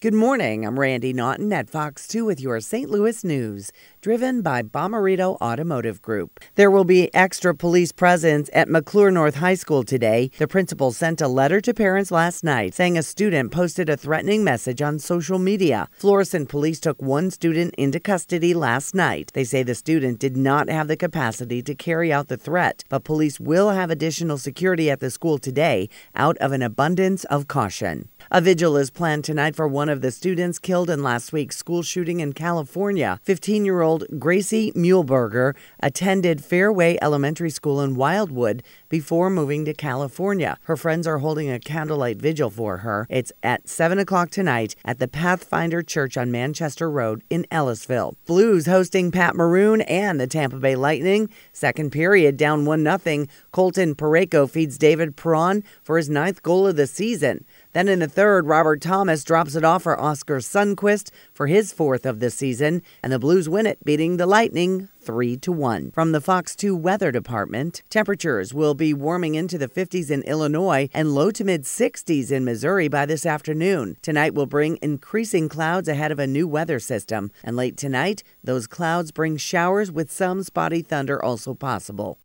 Good morning. I'm Randi Naughton at Fox 2 with your St. Louis news, driven by Bommarito Automotive Group. There will be extra police presence at McCluer North High School today. The principal sent a letter to parents last night saying a student posted a threatening message on social media. Florissant police took one student into custody last night. They say the student did not have the capacity to carry out the threat, but police will have additional security at the school today out of an abundance of caution. A vigil is planned tonight for one of the students killed in last week's school shooting in California. 15 year old Gracie Muehlberger attended Fairway Elementary School in Wildwood before moving to California. Her friends are holding a candlelight vigil for her. It's at 7 o'clock tonight at the Pathfinder Church on Manchester Road in Ellisville. Blues hosting Pat Maroon and the Tampa Bay Lightning. Second period, down 1 0. Colton Parayko feeds David Perron for his ninth goal of the season. Then in the third, Robert Thomas drops it off for Oscar Sundqvist for his fourth of the season, and the Blues win it, beating the Lightning 3 to 1. From the Fox 2 Weather Department, temperatures will be warming into the 50s in Illinois and low to mid 60s in Missouri by this afternoon. Tonight will bring increasing clouds ahead of a new weather system, and late tonight, those clouds bring showers with some spotty thunder also possible.